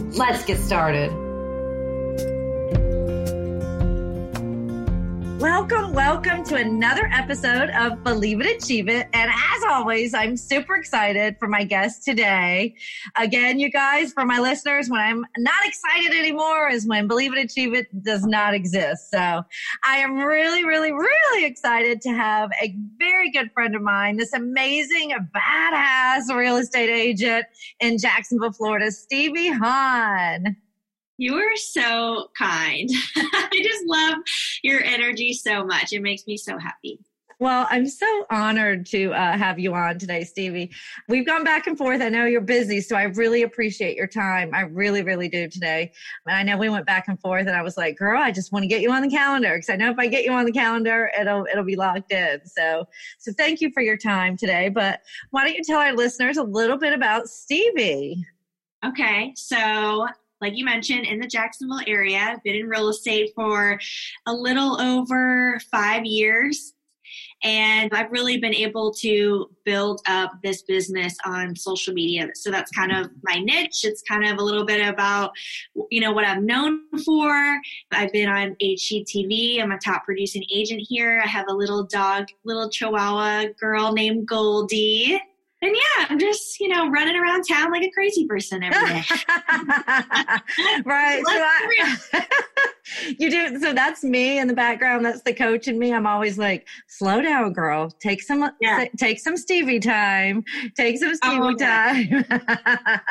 Let's get started. Welcome, welcome to another episode of Believe It, Achieve It. And as always, I'm super excited for my guest today. Again, you guys, for my listeners, when I'm not excited anymore is when Believe It, Achieve It does not exist. So I am really, really, really excited to have a very good friend of mine, this amazing, badass real estate agent in Jacksonville, Florida, Stevie Hahn. You are so kind. I just love your energy so much. It makes me so happy. Well, I'm so honored to uh, have you on today, Stevie. We've gone back and forth. I know you're busy, so I really appreciate your time. I really, really do today. And I know we went back and forth, and I was like, "Girl, I just want to get you on the calendar because I know if I get you on the calendar, it'll it'll be locked in." So, so thank you for your time today. But why don't you tell our listeners a little bit about Stevie? Okay, so like you mentioned, in the Jacksonville area. I've been in real estate for a little over five years. And I've really been able to build up this business on social media. So that's kind of my niche. It's kind of a little bit about, you know, what I'm known for. I've been on HGTV. I'm a top producing agent here. I have a little dog, little Chihuahua girl named Goldie and yeah, I'm just, you know, running around town like a crazy person every day. right. so I, you do. So that's me in the background. That's the coach in me. I'm always like, slow down, girl. Take some, uh, yeah. take some Stevie time. Take some oh, Stevie oh, time.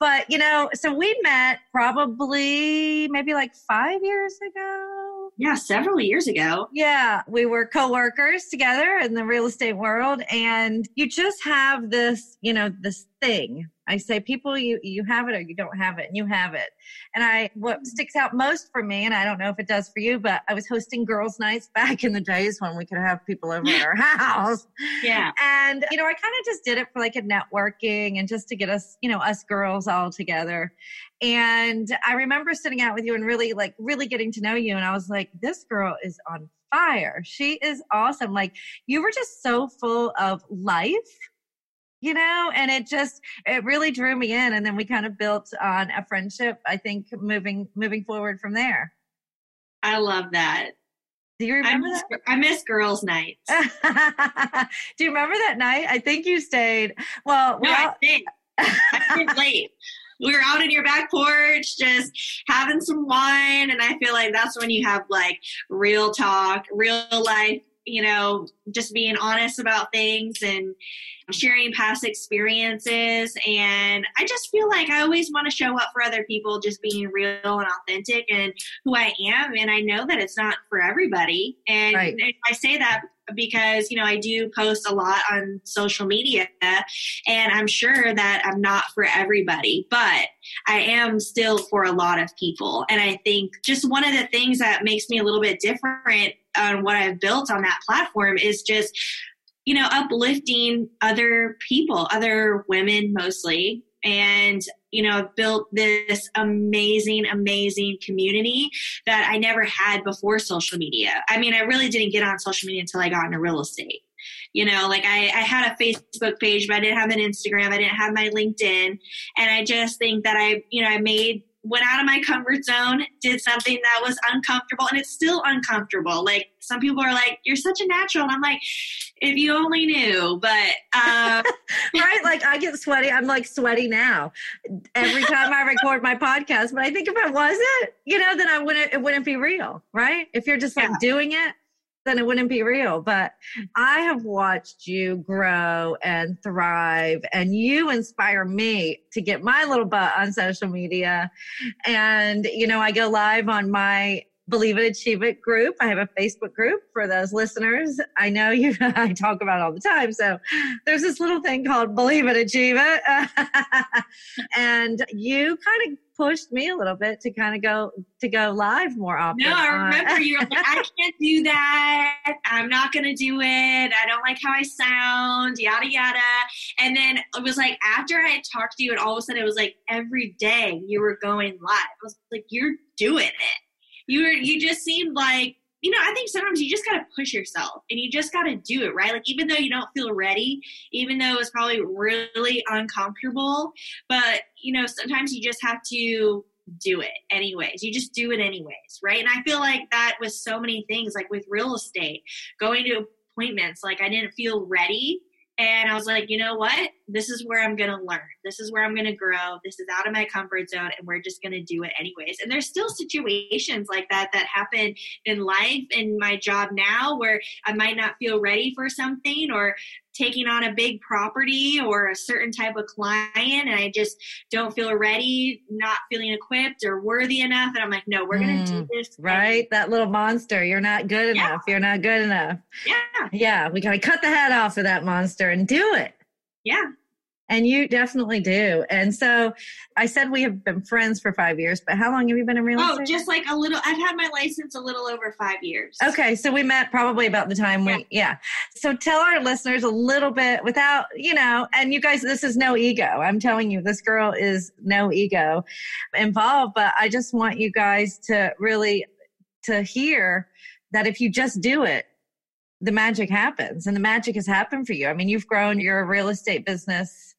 but, you know, so we met probably maybe like five years ago. Yeah, several years ago. Yeah, we were co-workers together in the real estate world and you just have this, you know, this thing. I say people you you have it or you don't have it and you have it. And I what mm-hmm. sticks out most for me and I don't know if it does for you, but I was hosting girls nights back in the days when we could have people over at our house. Yeah. And you know, I kind of just did it for like a networking and just to get us, you know, us girls all together. And I remember sitting out with you and really like really getting to know you and I was like this girl is on fire. She is awesome. Like you were just so full of life you know and it just it really drew me in and then we kind of built on a friendship i think moving moving forward from there i love that do you remember I miss, that? I miss girls' nights. Do you remember that night? I think you stayed. Well, no, I stayed. I stayed late. We were out in your back porch just having some wine, and I feel like that's when you have like real talk, real life you know, just being honest about things and sharing past experiences. And I just feel like I always want to show up for other people, just being real and authentic and who I am. And I know that it's not for everybody. And right. I say that because you know I do post a lot on social media and I'm sure that I'm not for everybody but I am still for a lot of people and I think just one of the things that makes me a little bit different on what I've built on that platform is just you know uplifting other people other women mostly. And you know I've built this amazing amazing community that i never had before social media. I mean i really didn't get on social media until i got into real estate. You know like I, I had a facebook page but i didn't have an instagram. I didn't have my linkedin. And i just think that i you know i made went out of my comfort zone, did something that was uncomfortable, and it's still uncomfortable. Like some people are like, "You're such a natural," and I'm like, "If you only knew." But uh, right, like I get sweaty. I'm like sweaty now every time I record my podcast. But I think if I wasn't, you know, then I wouldn't. It wouldn't be real, right? If you're just like yeah. doing it then it wouldn't be real. But I have watched you grow and thrive, and you inspire me to get my little butt on social media. And, you know, I go live on my Believe It Achieve It group. I have a Facebook group for those listeners. I know you I talk about all the time. So there's this little thing called Believe It Achieve It. and you kind of pushed me a little bit to kind of go to go live more often. No, I uh, remember you're like, I can't do that. I'm not gonna do it. I don't like how I sound, yada yada. And then it was like after I had talked to you, and all of a sudden it was like every day you were going live. I was like, you're doing it. You were you just seemed like you know, I think sometimes you just got to push yourself and you just got to do it, right? Like, even though you don't feel ready, even though it's probably really uncomfortable, but, you know, sometimes you just have to do it anyways. You just do it anyways, right? And I feel like that with so many things, like with real estate, going to appointments, like I didn't feel ready and I was like, you know what? This is where I'm going to learn. This is where I'm going to grow. This is out of my comfort zone, and we're just going to do it anyways. And there's still situations like that that happen in life in my job now where I might not feel ready for something or taking on a big property or a certain type of client and I just don't feel ready, not feeling equipped or worthy enough. And I'm like, no, we're going to do mm, this. Right. That little monster. You're not good yeah. enough. You're not good enough. Yeah. Yeah. We got to cut the head off of that monster and do it. Yeah. And you definitely do. And so I said we have been friends for five years, but how long have you been in real oh, estate? Oh, just like a little, I've had my license a little over five years. Okay. So we met probably about the time we, yeah. yeah. So tell our listeners a little bit without, you know, and you guys, this is no ego. I'm telling you, this girl is no ego involved, but I just want you guys to really, to hear that if you just do it, the magic happens and the magic has happened for you. I mean, you've grown your real estate business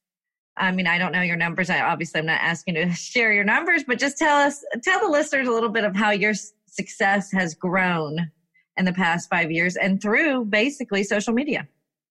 I mean, I don't know your numbers. I obviously I'm not asking to share your numbers, but just tell us, tell the listeners a little bit of how your success has grown in the past five years and through basically social media.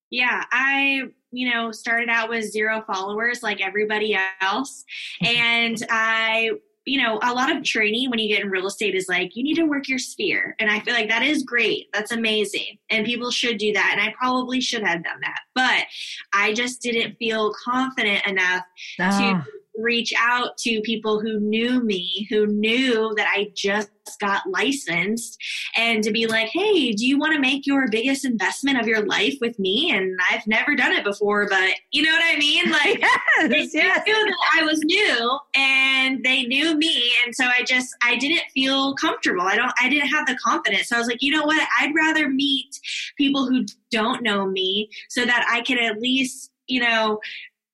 Yeah, I you know started out with zero followers like everybody else, mm-hmm. and I you know, a lot of training when you get in real estate is like, you need to work your sphere. And I feel like that is great. That's amazing. And people should do that. And I probably should have done that. But I just didn't feel confident enough to ah reach out to people who knew me, who knew that I just got licensed, and to be like, hey, do you want to make your biggest investment of your life with me? And I've never done it before, but you know what I mean? Like, yes, they yes. knew that I was new and they knew me. And so I just, I didn't feel comfortable. I don't, I didn't have the confidence. So I was like, you know what? I'd rather meet people who don't know me so that I can at least you know,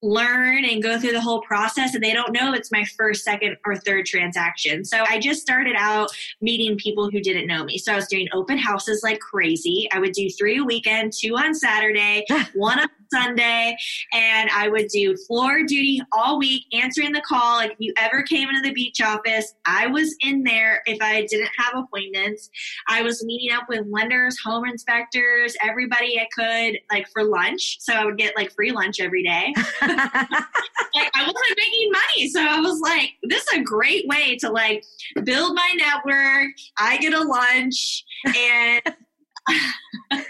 learn and go through the whole process and they don't know it's my first, second, or third transaction. So I just started out meeting people who didn't know me. So I was doing open houses like crazy. I would do three a weekend, two on Saturday, one on Sunday, and I would do floor duty all week, answering the call. Like if you ever came into the beach office, I was in there if I didn't have appointments. I was meeting up with lenders, home inspectors, everybody I could, like for lunch. So I would get like free lunch every day. like I wasn't making money. So I was like, this is a great way to like build my network. I get a lunch and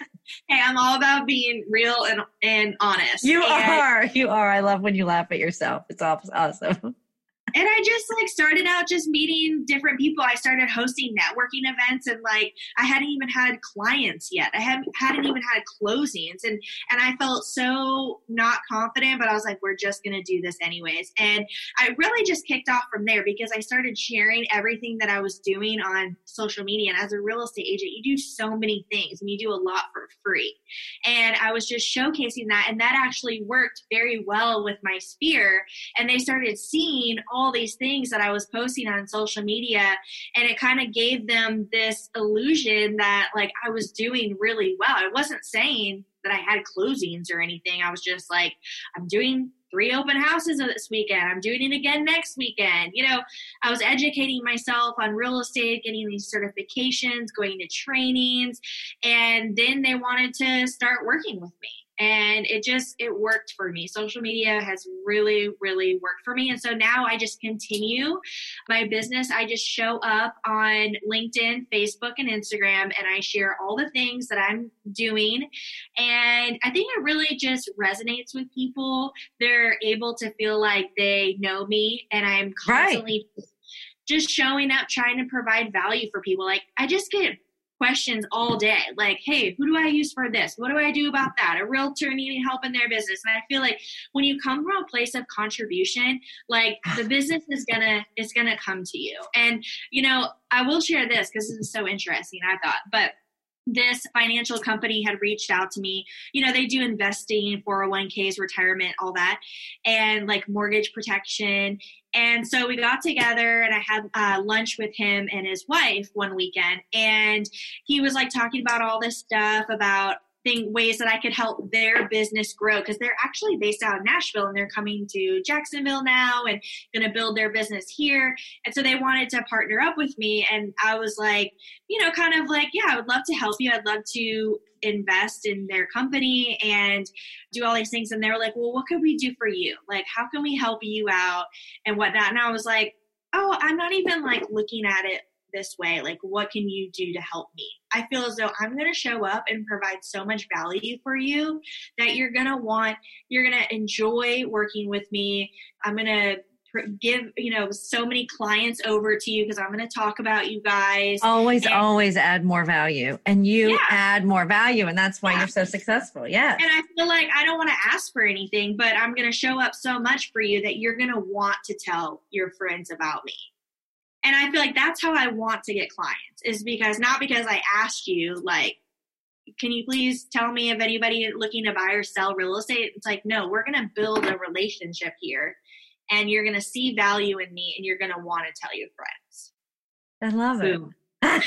hey, I'm all about being real and, and honest. You and, are. You are. I love when you laugh at yourself. It's awesome and I just like started out just meeting different people. I started hosting networking events and like I hadn't even had clients yet. I hadn't hadn't even had closings and and I felt so not confident, but I was like, we're just gonna do this anyways. And I really just kicked off from there because I started sharing everything that I was doing on social media. And as a real estate agent, you do so many things and you do a lot for free. And I was just showcasing that and that actually worked very well with my sphere. And they started seeing all all these things that I was posting on social media. And it kind of gave them this illusion that like I was doing really well. I wasn't saying that I had closings or anything. I was just like, I'm doing three open houses this weekend. I'm doing it again next weekend. You know, I was educating myself on real estate, getting these certifications, going to trainings, and then they wanted to start working with me and it just it worked for me. Social media has really really worked for me. And so now i just continue my business. I just show up on linkedin facebook and instagram and i share all the things that i'm doing. And i think it really just resonates with people. They're able to feel like they know me and i'm constantly right. just showing up trying to provide value for people. Like i just get questions all day. Like hey who do i use for this? What do i do about that? A realtor needing help in their business. And i feel like when you come from a place of contribution like the business is gonna is gonna come to you. And you know i will share this because this is so interesting i thought but this financial company had reached out to me. You know, they do investing, 401ks, retirement, all that, and like mortgage protection. And so we got together and I had uh, lunch with him and his wife one weekend. And he was like talking about all this stuff about think ways that I could help their business grow because they're actually based out of Nashville and they're coming to Jacksonville now and going to build their business here. And so they wanted to partner up with me. And I was like, you know, kind of like, yeah, I would love to help you. I'd love to invest in their company and do all these things. And they were like, well, what could we do for you? Like, how can we help you out and whatnot? And I was like, oh, I'm not even like looking at it this way? Like, what can you do to help me? I feel as though I'm going to show up and provide so much value for you that you're going to want, you're going to enjoy working with me. I'm going to give you know so many clients over to you because i'm going to talk about you guys always and, always add more value and you yeah. add more value and that's why yeah. you're so successful yeah and i feel like i don't want to ask for anything but i'm going to show up so much for you that you're going to want to tell your friends about me and I feel like that's how I want to get clients is because not because I asked you, like, can you please tell me of anybody looking to buy or sell real estate? It's like, no, we're going to build a relationship here and you're going to see value in me and you're going to want to tell your friends. I love it. but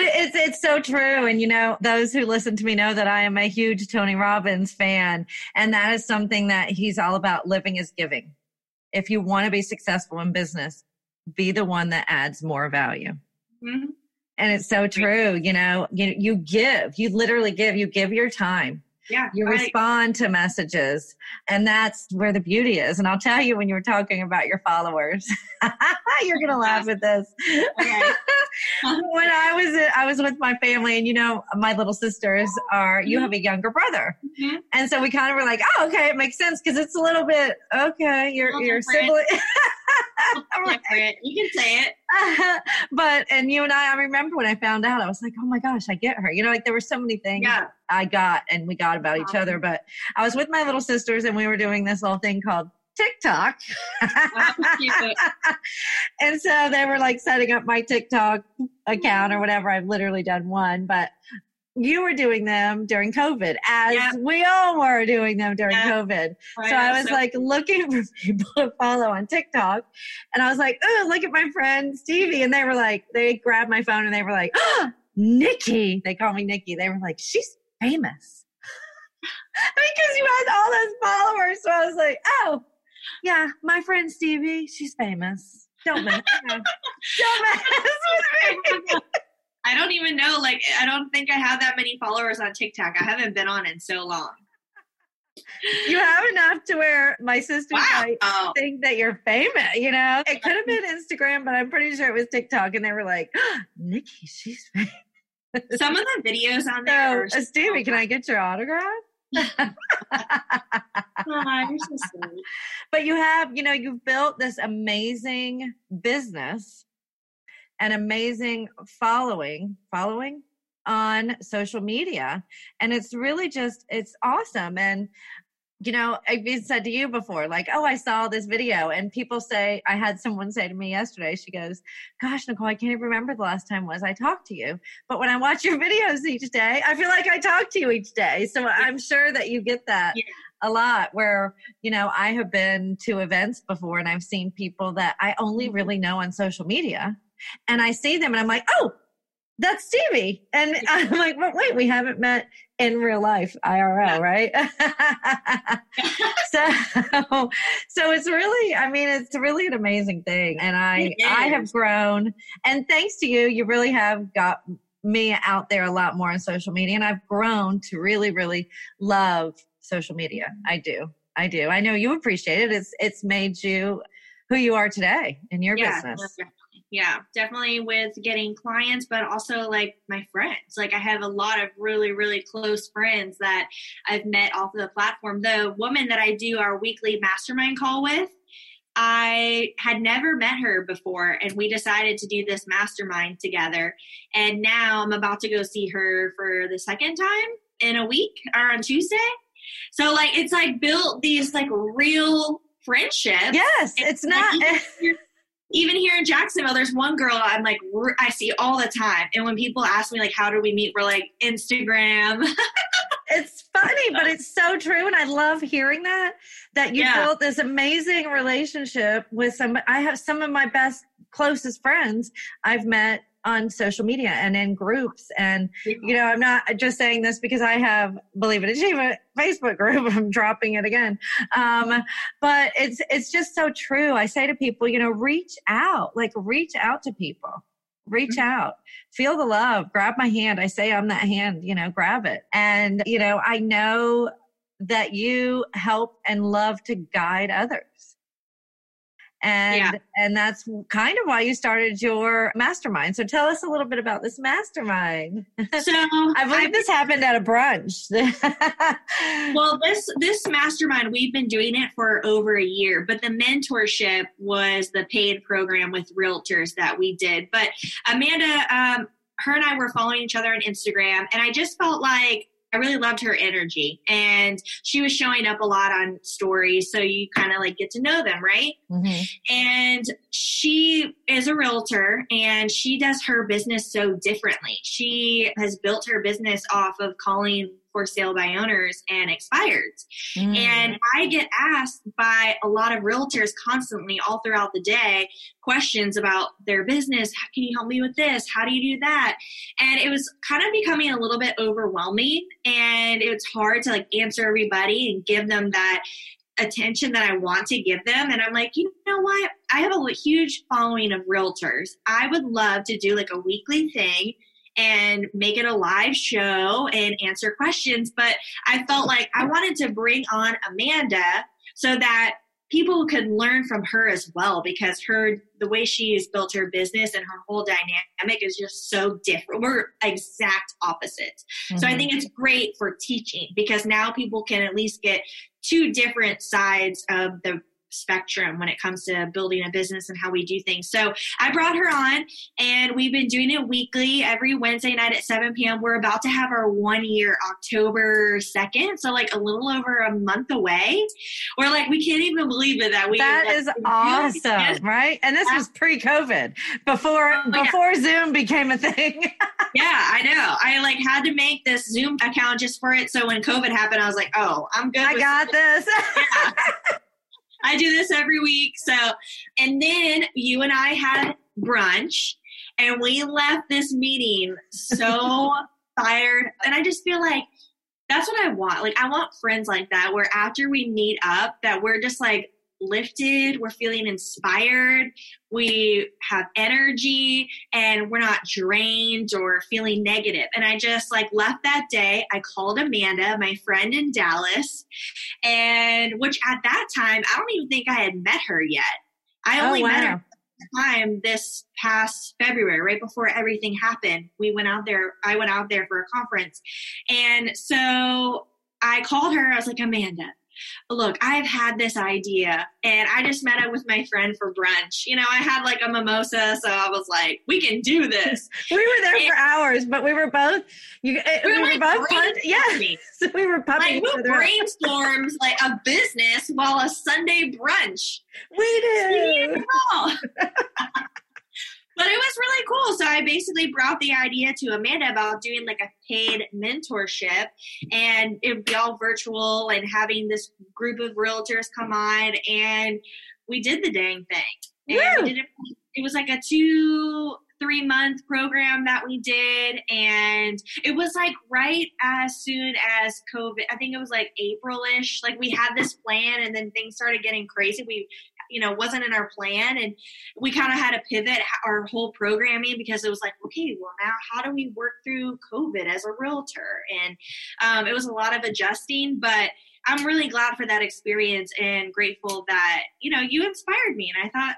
it's it's so true and you know those who listen to me know that I am a huge Tony Robbins fan and that is something that he's all about living is giving if you want to be successful in business, be the one that adds more value. Mm-hmm. And it's so true. You know, you, you give, you literally give, you give your time. Yeah. You right. respond to messages. And that's where the beauty is. And I'll tell you when you were talking about your followers, you're going to laugh at this. Okay. when I was I was with my family, and you know, my little sisters are. You have a younger brother, mm-hmm. and so we kind of were like, "Oh, okay, it makes sense because it's a little bit okay. Your your sibling." You can say it. but and you and I, I remember when I found out, I was like, oh my gosh, I get her. You know, like there were so many things yeah. I got and we got about each other. But I was with my little sisters and we were doing this little thing called TikTok. and so they were like setting up my TikTok account or whatever. I've literally done one, but you were doing them during COVID, as yep. we all were doing them during yep. COVID. Right. So I was so- like looking for people to follow on TikTok. And I was like, oh, look at my friend Stevie. And they were like, they grabbed my phone and they were like, oh, Nikki. They call me Nikki. They were like, she's famous. because you had all those followers. So I was like, oh, yeah, my friend Stevie, she's famous. Don't mess, don't mess with me. I don't even know. Like, I don't think I have that many followers on TikTok. I haven't been on in so long. You have enough to where my sister wow. might think that you're famous. You know, it could have been Instagram, but I'm pretty sure it was TikTok. And they were like, oh, "Nikki, she's famous." Some of the videos on there. So, Stevie, can I get your autograph? oh, so. But you have, you know, you've built this amazing business an amazing following, following on social media. And it's really just, it's awesome. And, you know, I've been said to you before, like, oh, I saw this video. And people say, I had someone say to me yesterday, she goes, Gosh, Nicole, I can't even remember the last time was I talked to you. But when I watch your videos each day, I feel like I talk to you each day. So I'm sure that you get that. Yeah a lot where you know i have been to events before and i've seen people that i only mm-hmm. really know on social media and I see them and I'm like, oh, that's Stevie. And I'm like, but wait, we haven't met in real life, IRL, right? so, so it's really, I mean, it's really an amazing thing. And I, I have grown and thanks to you, you really have got me out there a lot more on social media. And I've grown to really, really love social media. I do. I do. I know you appreciate it. It's, it's made you who you are today in your yeah, business yeah definitely with getting clients but also like my friends like i have a lot of really really close friends that i've met off of the platform the woman that i do our weekly mastermind call with I had never met her before, and we decided to do this mastermind together. And now I'm about to go see her for the second time in a week or on Tuesday. So, like, it's like built these like real friendships. Yes, it's not. even here in Jacksonville, there's one girl I'm like, I see all the time. And when people ask me, like, how do we meet? We're like, Instagram. it's funny, but it's so true. And I love hearing that, that you yeah. built this amazing relationship with some, I have some of my best, closest friends I've met on social media and in groups. And, you know, I'm not just saying this because I have Believe It Achieve It Facebook group. I'm dropping it again. Um, but it's, it's just so true. I say to people, you know, reach out, like reach out to people. Reach mm-hmm. out, feel the love, grab my hand. I say I'm that hand, you know, grab it. And, you know, I know that you help and love to guide others and yeah. and that's kind of why you started your mastermind. So tell us a little bit about this mastermind. So i believe I, this happened at a brunch. Well this this mastermind we've been doing it for over a year but the mentorship was the paid program with realtors that we did. But amanda um, her and i were following each other on instagram and i just felt like I really loved her energy and she was showing up a lot on stories. So you kind of like get to know them, right? Mm-hmm. And she is a realtor and she does her business so differently. She has built her business off of calling for sale by owners and expireds. Mm. And I get asked by a lot of realtors constantly all throughout the day questions about their business. How can you help me with this? How do you do that? And it was kind of becoming a little bit overwhelming and it's hard to like answer everybody and give them that attention that I want to give them. And I'm like, you know what? I have a huge following of realtors. I would love to do like a weekly thing and make it a live show and answer questions. But I felt like I wanted to bring on Amanda so that people could learn from her as well because her the way she has built her business and her whole dynamic is just so different we're exact opposites mm-hmm. so i mm-hmm. think it's great for teaching because now people can at least get two different sides of the spectrum when it comes to building a business and how we do things. So I brought her on and we've been doing it weekly every Wednesday night at 7 p.m. We're about to have our one year October 2nd. So like a little over a month away. We're like, we can't even believe it that we That is awesome, right? And this was pre-COVID before oh, before yeah. Zoom became a thing. yeah, I know. I like had to make this Zoom account just for it. So when COVID happened, I was like, oh, I'm good. I got this. yeah. I do this every week. So, and then you and I had brunch and we left this meeting so fired. And I just feel like that's what I want. Like, I want friends like that where after we meet up, that we're just like, lifted, we're feeling inspired, we have energy, and we're not drained or feeling negative. And I just like left that day. I called Amanda, my friend in Dallas, and which at that time, I don't even think I had met her yet. I oh, only oh, wow. met her time this past February, right before everything happened. We went out there, I went out there for a conference. And so I called her, I was like, Amanda, look, I've had this idea and I just met up with my friend for brunch. You know, I had like a mimosa, so I was like, we can do this. we were there and, for hours, but we were both, you, eh, we, we were, like both, fun, yeah. So we were pumping like, who brainstorms like a business while a Sunday brunch? We did. but it was really cool. So I basically brought the idea to Amanda about doing like a paid mentorship and it would be all virtual and having this group of realtors come on and we did the dang thing. And we did it, it was like a two three month program that we did. And it was like right as soon as COVID, I think it was like April ish. Like we had this plan and then things started getting crazy. We, you know, wasn't in our plan. And we kind of had to pivot our whole programming because it was like, okay, well, now how do we work through COVID as a realtor? And um, it was a lot of adjusting, but I'm really glad for that experience and grateful that, you know, you inspired me. And I thought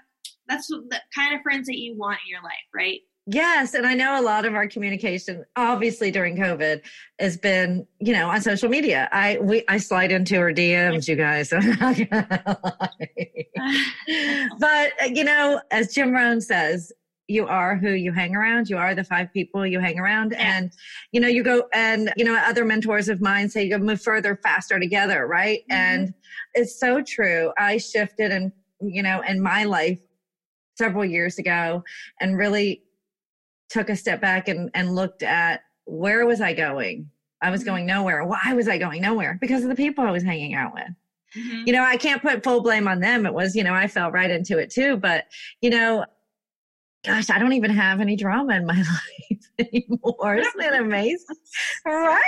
that's the kind of friends that you want in your life, right? Yes, and I know a lot of our communication, obviously during COVID, has been you know on social media. I we I slide into her DMs, you guys. but you know, as Jim Rohn says, you are who you hang around. You are the five people you hang around, yeah. and you know you go and you know other mentors of mine say you go move further, faster together, right? Mm-hmm. And it's so true. I shifted and you know in my life several years ago and really took a step back and, and looked at where was I going? I was mm-hmm. going nowhere. Why was I going nowhere? Because of the people I was hanging out with. Mm-hmm. You know, I can't put full blame on them. It was, you know, I fell right into it too. But, you know, gosh, I don't even have any drama in my life anymore. Isn't it amazing? right?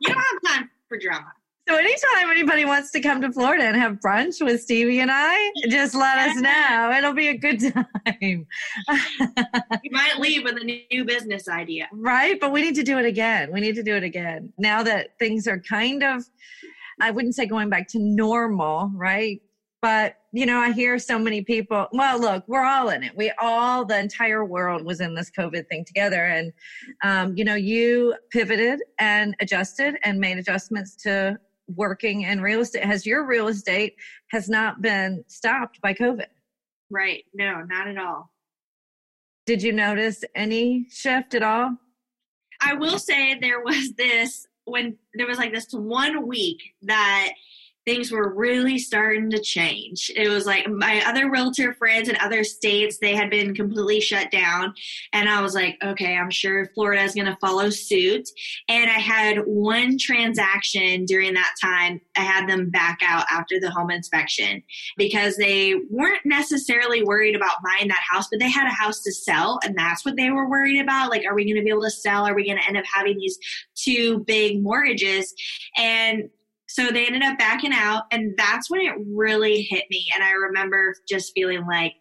you don't have time for drama. So anytime anybody wants to come to Florida and have brunch with Stevie and I, just let us know. It'll be a good time. you might leave with a new business idea. Right, but we need to do it again. We need to do it again. Now that things are kind of I wouldn't say going back to normal, right? But, you know, I hear so many people, well, look, we're all in it. We all, the entire world was in this COVID thing together. And, um, you know, you pivoted and adjusted and made adjustments to working in real estate has your real estate has not been stopped by covid? Right. No not at all. Did you notice any shift at all? I will say there was this when there was like this one week that things were really starting to change. It was like my other realtor friends in other states, they had been completely shut down. And I was like, okay, I'm sure Florida is going to follow suit. And I had one transaction during that time. I had them back out after the home inspection because they weren't necessarily worried about buying that house, but they had a house to sell. And that's what they were worried about. Like, are we going to be able to sell? Are we going to end up having these two big mortgages? And so they ended up backing out, and that's when it really hit me. And I remember just feeling like,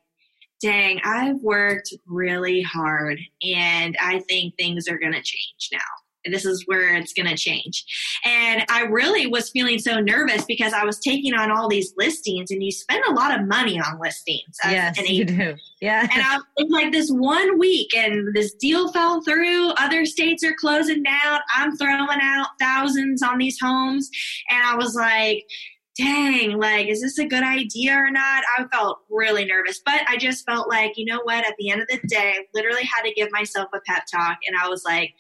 dang, I've worked really hard, and I think things are going to change now this is where it's going to change. And I really was feeling so nervous because I was taking on all these listings, and you spend a lot of money on listings. Yes, you do. Yeah. And I was like this one week, and this deal fell through. Other states are closing down. I'm throwing out thousands on these homes, and I was like dang, like, is this a good idea or not? I felt really nervous, but I just felt like, you know what, at the end of the day, I literally had to give myself a pep talk. And I was like,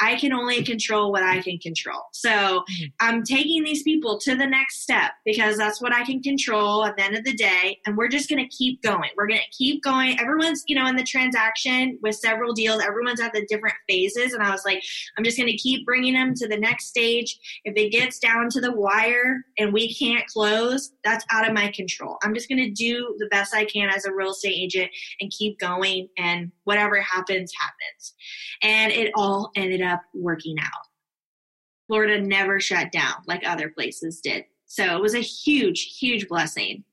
I can only control what I can control. So mm-hmm. I'm taking these people to the next step because that's what I can control at the end of the day. And we're just going to keep going. We're going to keep going. Everyone's, you know, in the transaction with several deals, everyone's at the different phases. And I was like, I'm just going to keep bringing them to the next stage. If it gets down to the wire and we can't close, that's out of my control. I'm just going to do the best I can as a real estate agent and keep going. And whatever happens, happens. And it all ended up working out. Florida never shut down like other places did. So it was a huge, huge blessing.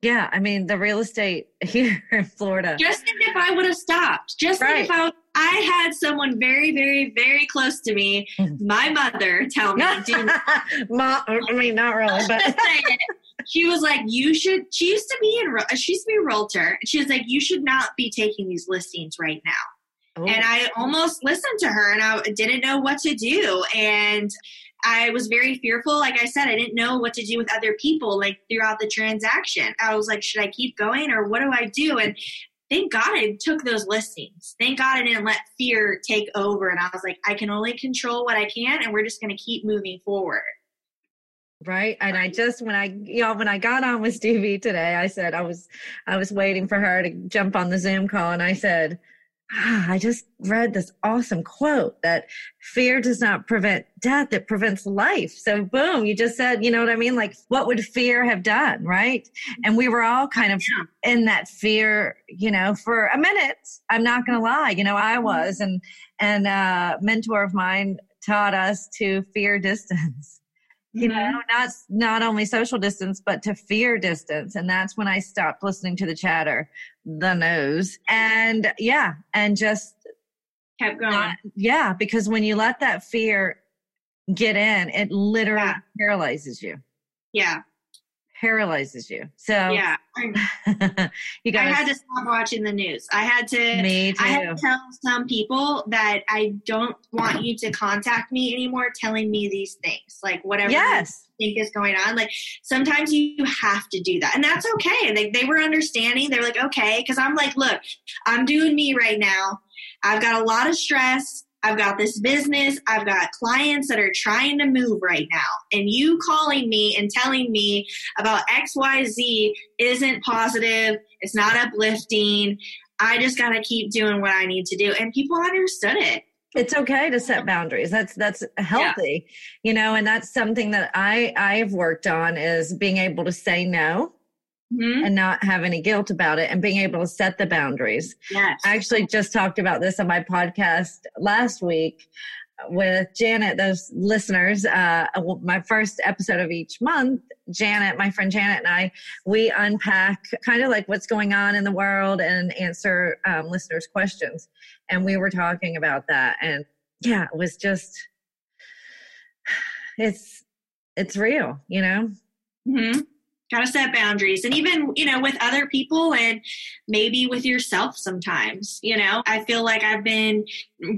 Yeah, I mean the real estate here in Florida. Just think if I would have stopped. Just right. if I I had someone very, very, very close to me, mm-hmm. my mother, tell me, do Ma, I mean, not really, but she was like, "You should." She used to be in. She used to be a realtor. She was like, "You should not be taking these listings right now." Oh. And I almost listened to her and I didn't know what to do. And I was very fearful. Like I said, I didn't know what to do with other people, like throughout the transaction. I was like, should I keep going or what do I do? And thank God I took those listings. Thank God I didn't let fear take over. And I was like, I can only control what I can, and we're just going to keep moving forward. Right. And I just when I you know when I got on with Stevie today, I said I was I was waiting for her to jump on the Zoom call and I said, ah, I just read this awesome quote that fear does not prevent death, it prevents life. So, boom, you just said, you know what I mean? Like, what would fear have done? Right. And we were all kind of yeah. in that fear, you know, for a minute. I'm not going to lie. You know, I mm-hmm. was, and, and a mentor of mine taught us to fear distance you know mm-hmm. not not only social distance but to fear distance and that's when i stopped listening to the chatter the nose. And yeah and just kept going. Yeah because when you let that fear get in it literally yeah. paralyzes you. Yeah paralyzes you. So yeah, you guys. I had to stop watching the news. I had to. Me too. I had to tell some people that I don't want you to contact me anymore, telling me these things, like whatever. Yes. think is going on. Like sometimes you have to do that, and that's okay. And they they were understanding. They're like, okay, because I'm like, look, I'm doing me right now. I've got a lot of stress. I've got this business. I've got clients that are trying to move right now. And you calling me and telling me about XYZ isn't positive. It's not uplifting. I just got to keep doing what I need to do. And people understood it. It's okay to set boundaries. That's that's healthy. Yeah. You know, and that's something that I I've worked on is being able to say no mm-hmm. and not have any guilt about it and being able to set the boundaries. Yes. I actually just talked about this on my podcast last week with Janet, those listeners, uh, my first episode of each month, Janet, my friend Janet and I, we unpack kind of like what's going on in the world and answer um, listeners' questions. And we were talking about that. And yeah, it was just, it's, it's real, you know? Mm-hmm got to set boundaries. And even you know with other people and maybe with yourself sometimes you know? I feel like i've been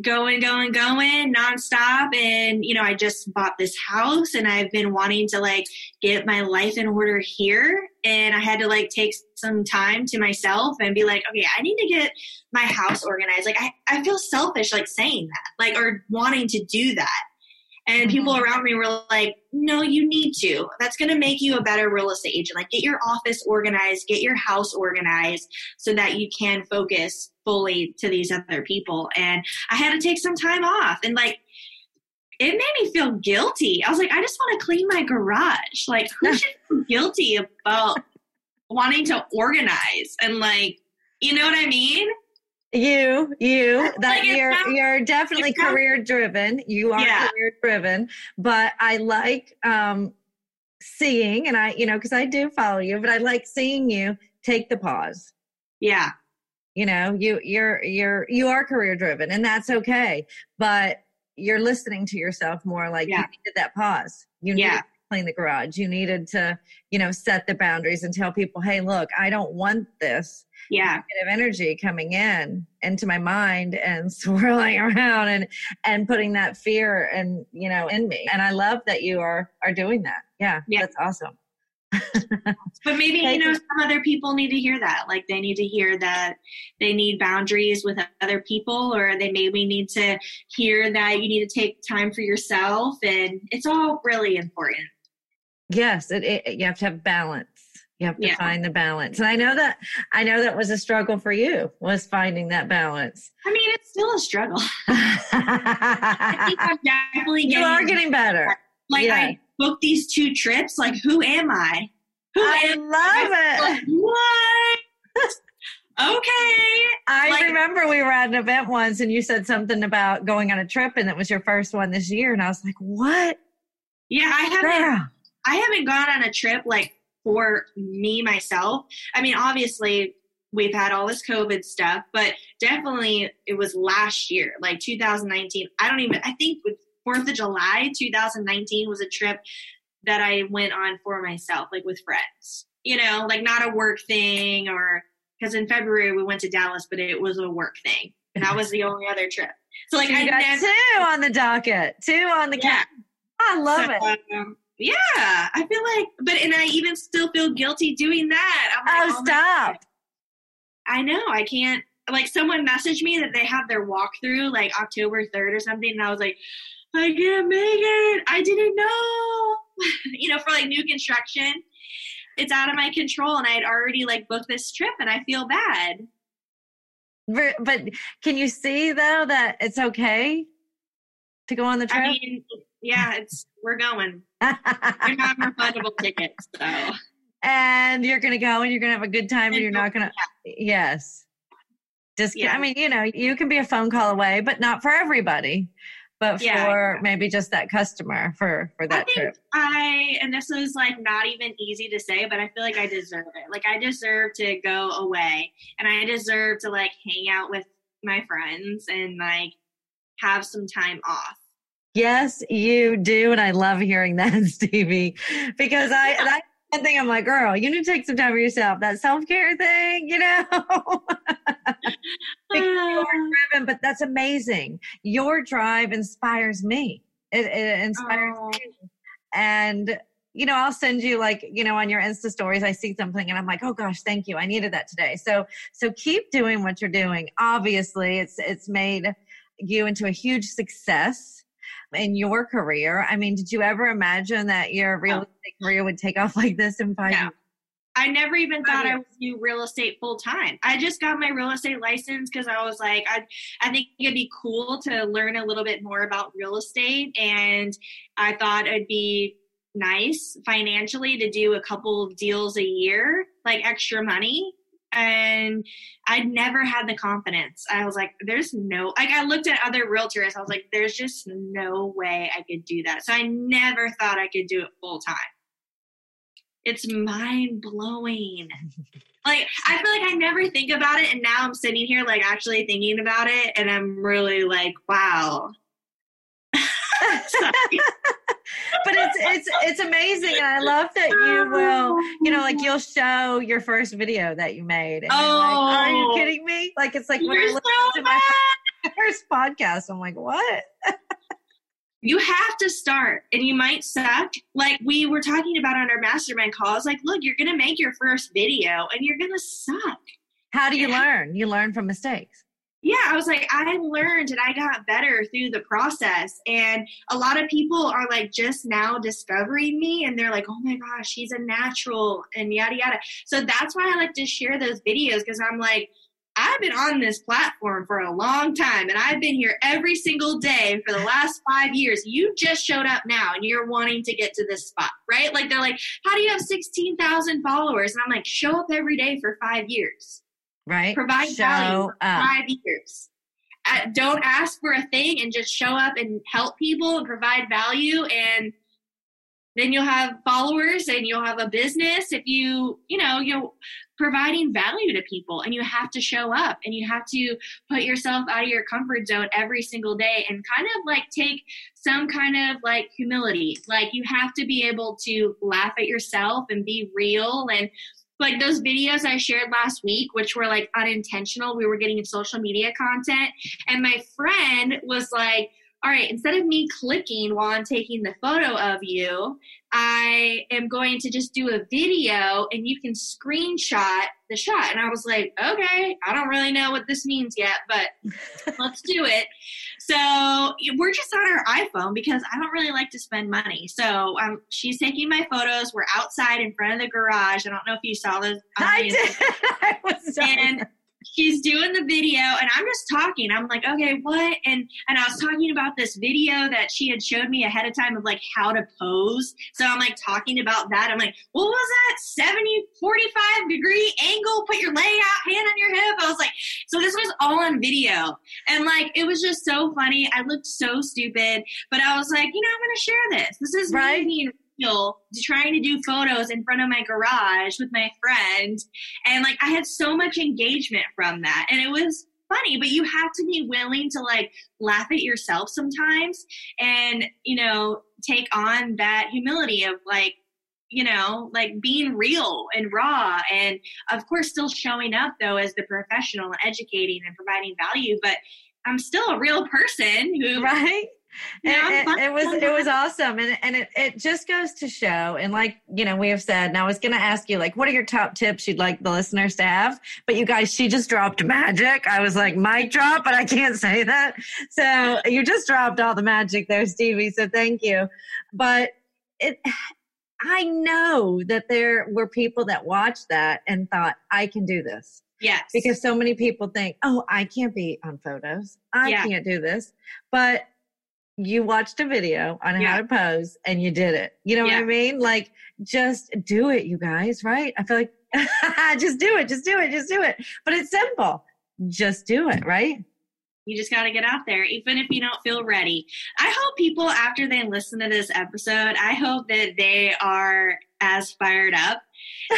going going going nonstop and you know i just bought this house and i've been wanting to like get my life in order here. And i had to like take some time to myself and be like okay i need to get my house organized. Like i, I feel selfish like saying that like or wanting to do that and people mm-hmm. around me were like, no, you need to. That's going to make you a better real estate agent. Like, get your office organized, get your house organized so that you can focus fully to these other people. And I had to take some time off. And like, it made me feel guilty. I was like, I just want to clean my garage. Like, who should feel guilty about wanting to organize and like, you know what I mean? You you that like you're not, you're definitely career driven you are yeah. career driven but i like um seeing and i you know because i do follow you but i like seeing you take the pause yeah you know you you're you're you are career driven and that's okay but you're listening to yourself more like yeah. you needed that pause you needed yeah. to clean the garage you needed to you know set the boundaries and tell people hey look i don't want this yeah. of energy coming in into my mind and swirling around and and putting that fear and you know in me. And i love that you are are doing that. Yeah, yeah. that's awesome. But maybe you know some other people need to hear that. Like they need to hear that they need boundaries with other people or they maybe need to hear that you need to take time for yourself and it's all really important. Yes it, it, you have to have balance you have to yeah. find the balance. And I know that I know that was a struggle for you was finding that balance. I mean, it's still a struggle. I think I'm definitely You are getting better. Like yeah. I booked these two trips. Like, who am I? Who I am love I? it. Like, what? okay. I like, remember we were at an event once and you said something about going on a trip and it was your first one this year. And I was like, what? Yeah, I haven't Girl. I haven't gone on a trip like for me myself. I mean, obviously, we've had all this COVID stuff, but definitely it was last year, like 2019. I don't even, I think with 4th of July 2019 was a trip that I went on for myself, like with friends, you know, like not a work thing or because in February we went to Dallas, but it was a work thing. And that was the only other trip. So, like, so I got never, two on the docket, two on the yeah. I love so, it. Um, yeah, I feel like, but and I even still feel guilty doing that. Like, oh, oh, stop! I know I can't. Like someone messaged me that they have their walkthrough like October third or something, and I was like, I can't make it. I didn't know. you know, for like new construction, it's out of my control, and I had already like booked this trip, and I feel bad. But can you see though that it's okay to go on the trip? I mean, yeah, it's we're going. We're not refundable tickets, so. And you're gonna go and you're gonna have a good time and, and you're not gonna yes. Just yeah. I mean, you know, you can be a phone call away, but not for everybody. But yeah, for maybe just that customer for for that I trip. I and this is like not even easy to say, but I feel like I deserve it. Like I deserve to go away and I deserve to like hang out with my friends and like have some time off. Yes, you do. And I love hearing that, Stevie, because I. I think I'm like, girl, you need to take some time for yourself. That self care thing, you know? you're ah. driven, but that's amazing. Your drive inspires me. It, it inspires oh. me. And, you know, I'll send you like, you know, on your Insta stories, I see something and I'm like, oh gosh, thank you. I needed that today. So, so keep doing what you're doing. Obviously, it's, it's made you into a huge success in your career. I mean, did you ever imagine that your real estate career would take off like this in five no. years? I never even thought I would do real estate full time. I just got my real estate license because I was like, I, I think it'd be cool to learn a little bit more about real estate, and I thought it'd be nice financially to do a couple of deals a year, like extra money and I'd never had the confidence. I was like, there's no, like, I looked at other realtors. I was like, there's just no way I could do that. So I never thought I could do it full time. It's mind blowing. like, I feel like I never think about it. And now I'm sitting here, like, actually thinking about it. And I'm really like, wow. but it's it's it's amazing. I love that you will, you know, like you'll show your first video that you made. And oh, like, are you oh. kidding me? Like it's like when I listen so to my first podcast, I'm like, what? you have to start and you might suck. Like we were talking about on our mastermind calls, like, look, you're gonna make your first video and you're gonna suck. How do you learn? You learn from mistakes yeah, I was like, I learned and I got better through the process. And a lot of people are like just now discovering me and they're like, oh my gosh, she's a natural and yada yada. So that's why I like to share those videos because I'm like, I've been on this platform for a long time and I've been here every single day for the last five years. You just showed up now and you're wanting to get to this spot, right? Like they're like, how do you have 16,000 followers? And I'm like, show up every day for five years right? Provide show value for up. five years. Uh, don't ask for a thing and just show up and help people and provide value and then you'll have followers and you'll have a business if you you know you're providing value to people and you have to show up and you have to put yourself out of your comfort zone every single day and kind of like take some kind of like humility like you have to be able to laugh at yourself and be real and like those videos I shared last week, which were like unintentional. We were getting social media content, and my friend was like, all right, instead of me clicking while I'm taking the photo of you, I am going to just do a video and you can screenshot the shot. And I was like, okay, I don't really know what this means yet, but let's do it. So we're just on our iPhone because I don't really like to spend money. So um, she's taking my photos. We're outside in front of the garage. I don't know if you saw those. I did. I was and she's doing the video and I'm just talking. I'm like, okay, what? And and I was talking about this video that she had showed me ahead of time of like how to pose. So I'm like talking about that. I'm like, what was that? 70, 45 degree angle, put your leg out, hand on your hip. I was like, so this was all on video. And like it was just so funny. I looked so stupid. But I was like, you know, I'm gonna share this. This is right. me being trying to do photos in front of my garage with my friend. And like I had so much engagement from that. And it was funny, but you have to be willing to like laugh at yourself sometimes and, you know, take on that humility of like, you know, like being real and raw and of course still showing up though as the professional educating and providing value, but I'm still a real person who right it, it, it, was it was awesome and and it, it just goes to show and like you know we have said and i was going to ask you like what are your top tips you'd like the listeners to have but you guys she just dropped magic i was like mic drop but i can't say that so you just dropped all the magic there stevie so thank you but it i know that there were people that watched that and thought i can do this Yes. Because so many people think, oh, I can't be on photos. I Yeah. can't do this. But you watched a video on Yeah. how to pose and you did it. You know Yeah. what I mean? Like, just do it, you guys, right? I feel like just do it, just do it, just do it. But it's simple. Just do it, right? You just got to get out there, even if you don't feel ready. I hope people, after they listen to this episode, I hope that they are as fired up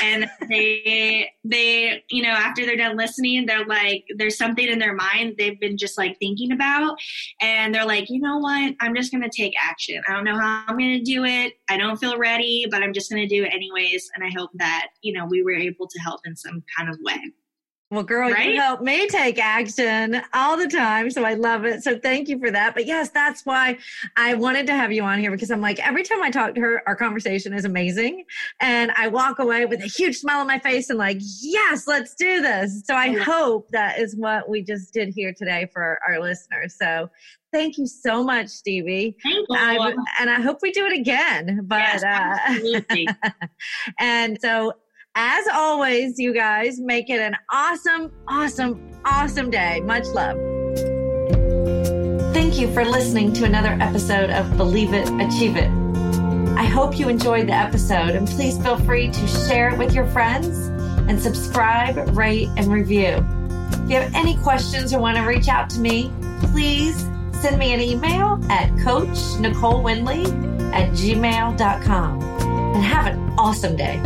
and they, they, you know, after they're done listening, they're like, there's something in their mind they've been just like thinking about. And they're like, you know what? I'm just to take action. I don't know how I'm to do it. I don't feel ready, but I'm just to do it anyways. And I hope that, you know, we were able to help in some kind of way. Well, girl, Right? you help me take action all the time. So I love it. So thank you for that. But yes, that's why I wanted to have you on here because I'm like, every time I talk to her, our conversation is amazing. And I walk away with a huge smile on my face and like, yes, let's do this. So I hope that is what we just did here today for our listeners. So thank you so much, Stevie. Thank you. I, and I hope we do it again. But yes, uh, and so, as always, you guys make it an awesome, awesome, awesome day. Much love. Thank you for listening to another episode of Believe It, Achieve It. I hope you enjoyed the episode and please feel free to share it with your friends and subscribe, rate, and review. If you have any questions or want to reach out to me, please send me an email at Coach Nicole Winley at gmail.com and have an awesome day.